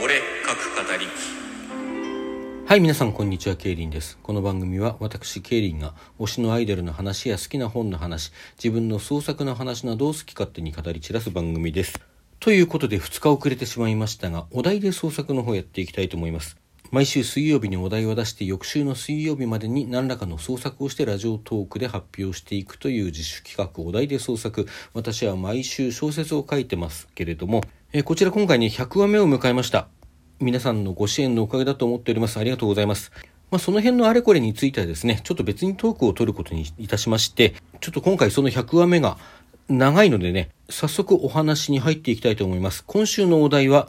俺各語りはい、皆さん、こんにちは、ケイリンです。この番組は、私、ケイリンが、推しのアイドルの話や好きな本の話、自分の創作の話などを好き勝手に語り散らす番組です。ということで、2日遅れてしまいましたが、お題で創作の方やっていきたいと思います。毎週水曜日にお題を出して、翌週の水曜日までに何らかの創作をしてラジオトークで発表していくという自主企画、お題で創作。私は毎週小説を書いてますけれども、えこちら今回ね、100話目を迎えました。皆さんのご支援のおかげだと思っております。ありがとうございます。まあ、その辺のあれこれについてはですね、ちょっと別にトークを取ることにいたしまして、ちょっと今回その100話目が長いのでね、早速お話に入っていきたいと思います。今週のお題は、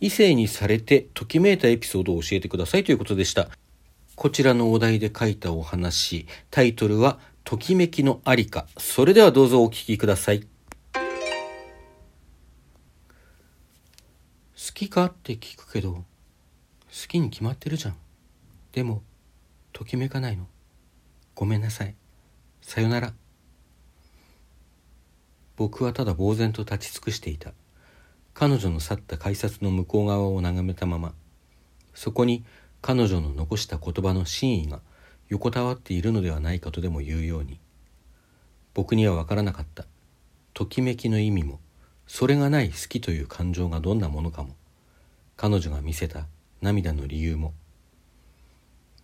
異性にされてときめいたエピソードを教えてくださいということでした。こちらのお題で書いたお話、タイトルは、ときめきのありか。それではどうぞお聞きください。きかって聞くけど好きに決まってるじゃん。でもときめかないの。ごめんなさい。さよなら。僕はただ呆然と立ち尽くしていた。彼女の去った改札の向こう側を眺めたままそこに彼女の残した言葉の真意が横たわっているのではないかとでも言うように僕には分からなかった。ときめきの意味もそれがない好きという感情がどんなものかも彼女が見せた涙の理由も。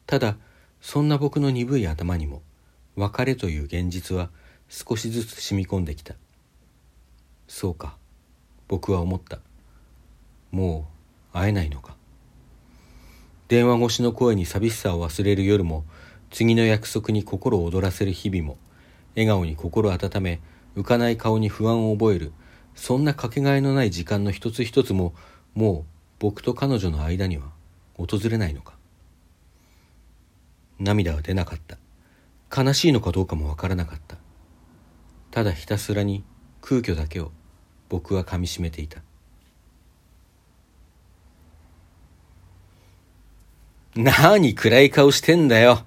ただそんな僕の鈍い頭にも別れという現実は少しずつ染み込んできた。そうか僕は思った。もう会えないのか。電話越しの声に寂しさを忘れる夜も次の約束に心を躍らせる日々も笑顔に心温め浮かない顔に不安を覚えるそんなかけがえのない時間の一つ一つももう僕と彼女の間には訪れないのか。涙は出なかった。悲しいのかどうかもわからなかった。ただひたすらに空虚だけを僕は噛みしめていた。なに暗い顔してんだよ。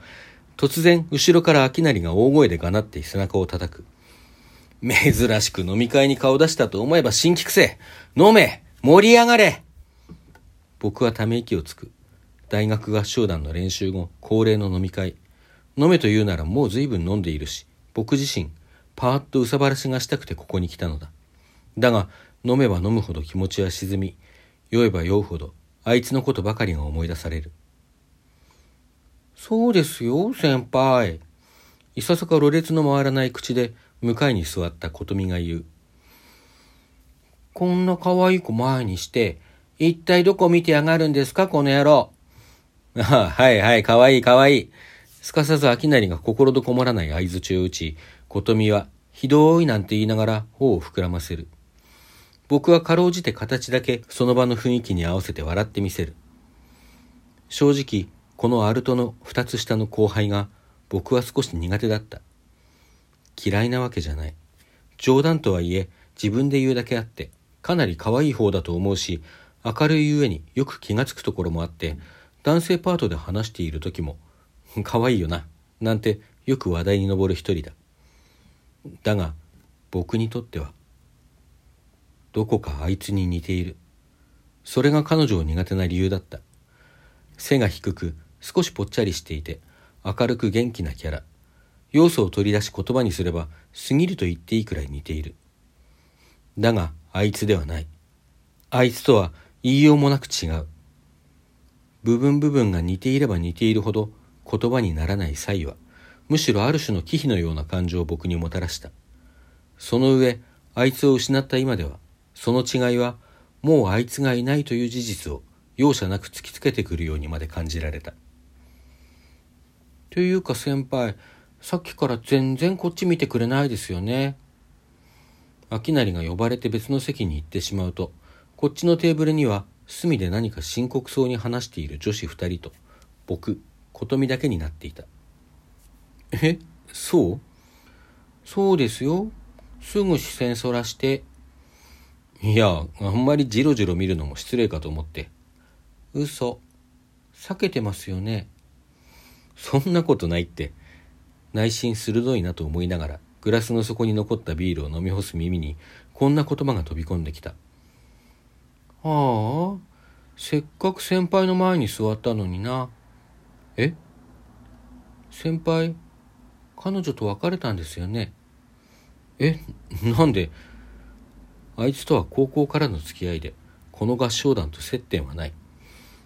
突然後ろから秋成が大声でがなって背中を叩く。珍しく飲み会に顔出したと思えば新規癖飲め。盛り上がれ。僕はため息をつく。大学合唱団の練習後、恒例の飲み会。飲めと言うならもう随分飲んでいるし、僕自身、パーッと憂さ晴らしがしたくてここに来たのだ。だが、飲めば飲むほど気持ちは沈み、酔えば酔うほど、あいつのことばかりが思い出される。そうですよ、先輩。いささかろれつの回らない口で、向かいに座った琴美が言う。こんな可愛い子前にして、一体どこ見てやがるんですか、この野郎。ああ、はいはい、可愛い可愛いい。すかさず秋成が心とこもらない合図中を打ち、琴美は、ひどいなんて言いながら頬を膨らませる。僕はかろうじて形だけその場の雰囲気に合わせて笑ってみせる。正直、このアルトの二つ下の後輩が僕は少し苦手だった。嫌いなわけじゃない。冗談とはいえ自分で言うだけあって、かなり可愛い方だと思うし、明るいゆえによく気がつくところもあって、男性パートで話している時も、可愛いよな、なんてよく話題に上る一人だ。だが、僕にとっては、どこかあいつに似ている。それが彼女を苦手な理由だった。背が低く、少しぽっちゃりしていて、明るく元気なキャラ。要素を取り出し言葉にすれば、過ぎると言っていいくらい似ている。だが、あいつではない。あいつとは言いようもなく違う。部分部分が似ていれば似ているほど言葉にならない際は、むしろある種の忌避のような感情を僕にもたらした。その上、あいつを失った今では、その違いは、もうあいつがいないという事実を容赦なく突きつけてくるようにまで感じられた。というか先輩、さっきから全然こっち見てくれないですよね。秋成が呼ばれて別の席に行ってしまうと、こっちのテーブルには隅で何か深刻そうに話している女子二人と、僕、琴美だけになっていた。え、そう？そうですよ。すぐ視線そらして。いや、あんまりジロジロ見るのも失礼かと思って。嘘。避けてますよね。そんなことないって。内心鋭いなと思いながら、グラスの底に残ったビールを飲み干す耳に、こんな言葉が飛び込んできた。ああ、せっかく先輩の前に座ったのにな。え？先輩、彼女と別れたんですよね？え、なんで？あいつとは高校からの付き合いで、この合唱団と接点はない。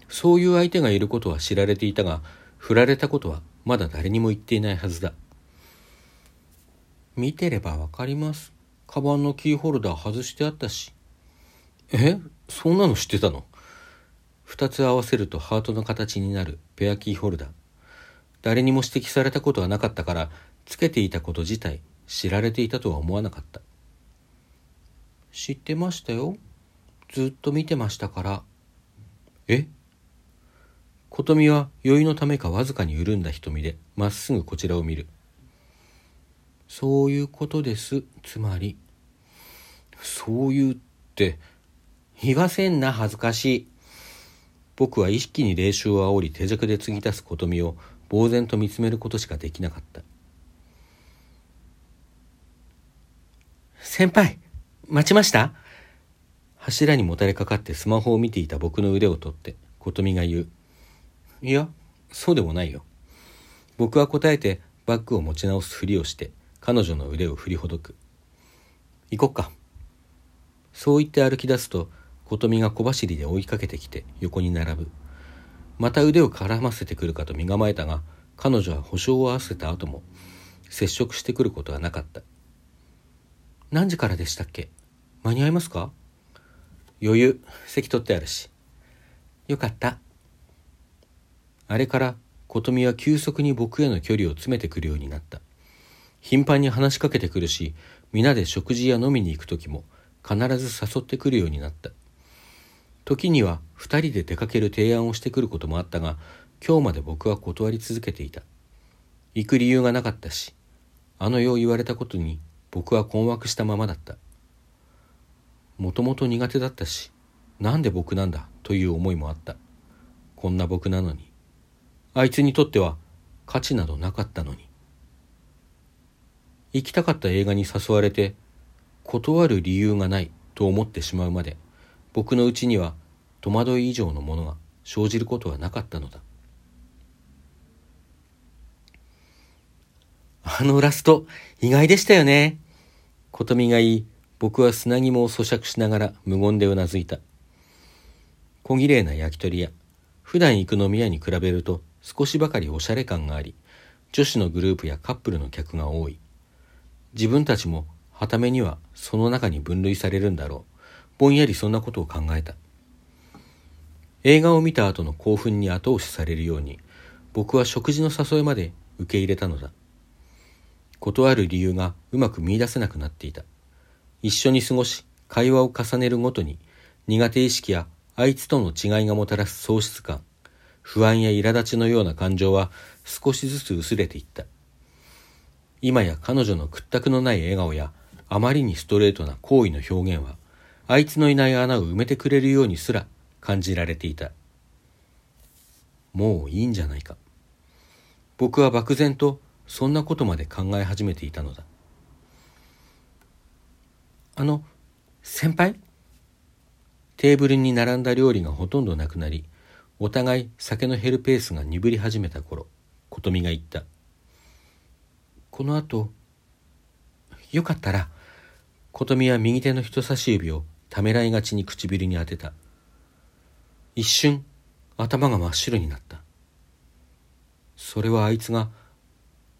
そういう相手がいることは知られていたが、振られたことはまだ誰にも言っていないはずだ。見てればわかります。カバンのキーホルダー外してあったし。え？そんなの知ってたの？二つ合わせるとハートの形になるペアキーホルダー。誰にも指摘されたことはなかったから、つけていたこと自体知られていたとは思わなかった。知ってましたよ。ずっと見てましたから。え？琴美は酔いのためかわずかに潤んだ瞳でまっすぐこちらを見る。そういうことです。つまり。そういうって、言わせんな恥ずかしい。僕は意識に霊臭を煽り手弱で継ぎ足す琴美を呆然と見つめることしかできなかった。先輩、待ちました？柱にもたれかかってスマホを見ていた僕の腕を取って琴美が言う。いや、そうでもないよ。僕は答えてバッグを持ち直すふりをして彼女の腕を振りほどく。行こっか。そう言って歩き出すと琴美が小走りで追いかけてきて横に並ぶ。また腕を絡ませてくるかと身構えたが、彼女は保証を合わせた後も接触してくることはなかった。何時からでしたっけ？間に合いますか？余裕、席取ってあるし。よかった。あれから琴美は急速に僕への距離を詰めてくるようになった。頻繁に話しかけてくるし、皆で食事や飲みに行く時も必ず誘ってくるようになった。時には二人で出かける提案をしてくることもあったが今日まで僕は断り続けていた。行く理由がなかったしあの世を言われたことに僕は困惑したままだった。もともと苦手だったしなんで僕なんだ？という思いもあった。こんな僕なのに。あいつにとっては価値などなかったのに。行きたかった映画に誘われて断る理由がないと思ってしまうまで僕のうちには戸惑い以上のものが生じることはなかったのだ。あのラスト意外でしたよね。琴美が言い僕は砂肝を咀嚼しながら無言でうなずいた。小綺麗な焼き鳥屋。普段行く飲み屋に比べると少しばかりおしゃれ感があり女子のグループやカップルの客が多い。自分たちもはためにはその中に分類されるんだろう。ぼんやりそんなことを考えた。映画を見た後の興奮に後押しされるように、僕は食事の誘いまで受け入れたのだ。断る理由がうまく見出せなくなっていた。一緒に過ごし、会話を重ねるごとに、苦手意識やあいつとの違いがもたらす喪失感、不安や苛立ちのような感情は少しずつ薄れていった。今や彼女の屈託のない笑顔やあまりにストレートな行為の表現はあいつのいない穴を埋めてくれるようにすら感じられていた。もういいんじゃないか。僕は漠然とそんなことまで考え始めていたのだ。あの、先輩？テーブルに並んだ料理がほとんどなくなり、お互い酒の減るペースが鈍り始めた頃、琴美が言った。この後、よかったら、琴美は右手の人差し指をためらいがちに唇に当てた。一瞬、頭が真っ白になった。それはあいつが、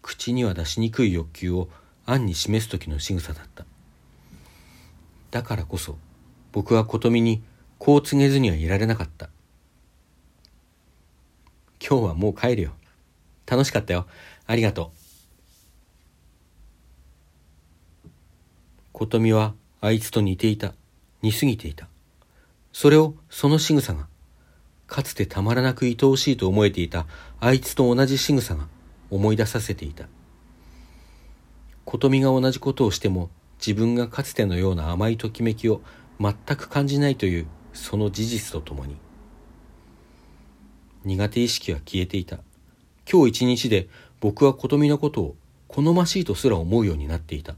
口には出しにくい欲求を暗に示す時の仕草だった。だからこそ、僕は琴美にこう告げずにはいられなかった。今日はもう帰るよ。楽しかったよ。ありがとう。琴美はあいつと似ていた。似すぎていた。それをその仕草が、かつてたまらなく愛おしいと思えていたあいつと同じ仕草が思い出させていた。琴美が同じことをしても自分がかつてのような甘いときめきを全く感じないというその事実とともに苦手意識は消えていた今日一日で僕は琴美のことを好ましいとすら思うようになっていた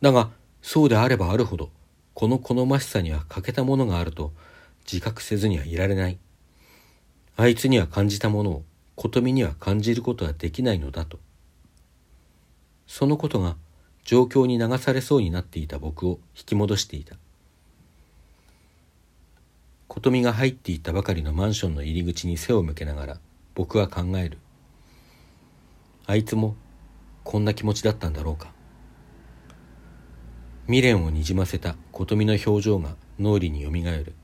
だがそうであればあるほどこの好ましさには欠けたものがあると自覚せずにはいられないあいつには感じたものを琴美には感じることはできないのだと。そのことが状況に流されそうになっていた僕を引き戻していた。琴美が入っていったばかりのマンションの入り口に背を向けながら僕は考える。あいつもこんな気持ちだったんだろうか。未練をにじませた琴美の表情が脳裏によみがえる。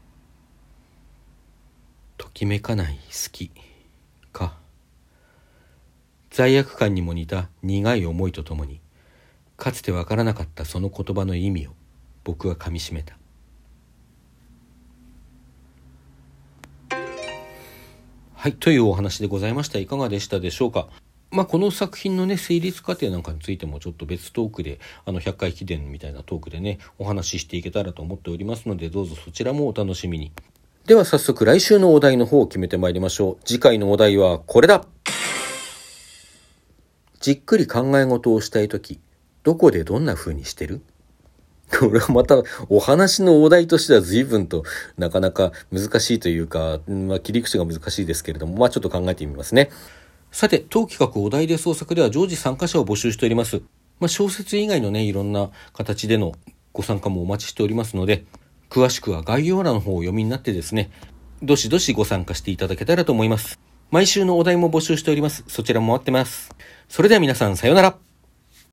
ときめかない好きか。罪悪感にも似た苦い思いとともに、かつてわからなかったその言葉の意味を僕はかみしめた。はい、というお話でございました。いかがでしたでしょうか？まあ、この作品のね、成立過程なんかについてもちょっと別トークで、あの、100回記念みたいなトークでね、お話ししていけたらと思っておりますので、どうぞそちらもお楽しみに。では早速来週のお題の方を決めてまいりましょう。次回のお題はこれだじっくり考え事をしたいとき、どこでどんな風にしてる？これはまたお話のお題としては随分となかなか難しいというか、まあ、切り口が難しいですけれども、まあちょっと考えてみますね。さて、当企画お題で創作では常時参加者を募集しております。まあ、小説以外のね、いろんな形でのご参加もお待ちしておりますので、詳しくは概要欄の方を読みになってですね、どしどしご参加していただけたらと思います。毎週のお題も募集しております。そちらも待ってます。それでは皆さんさようなら。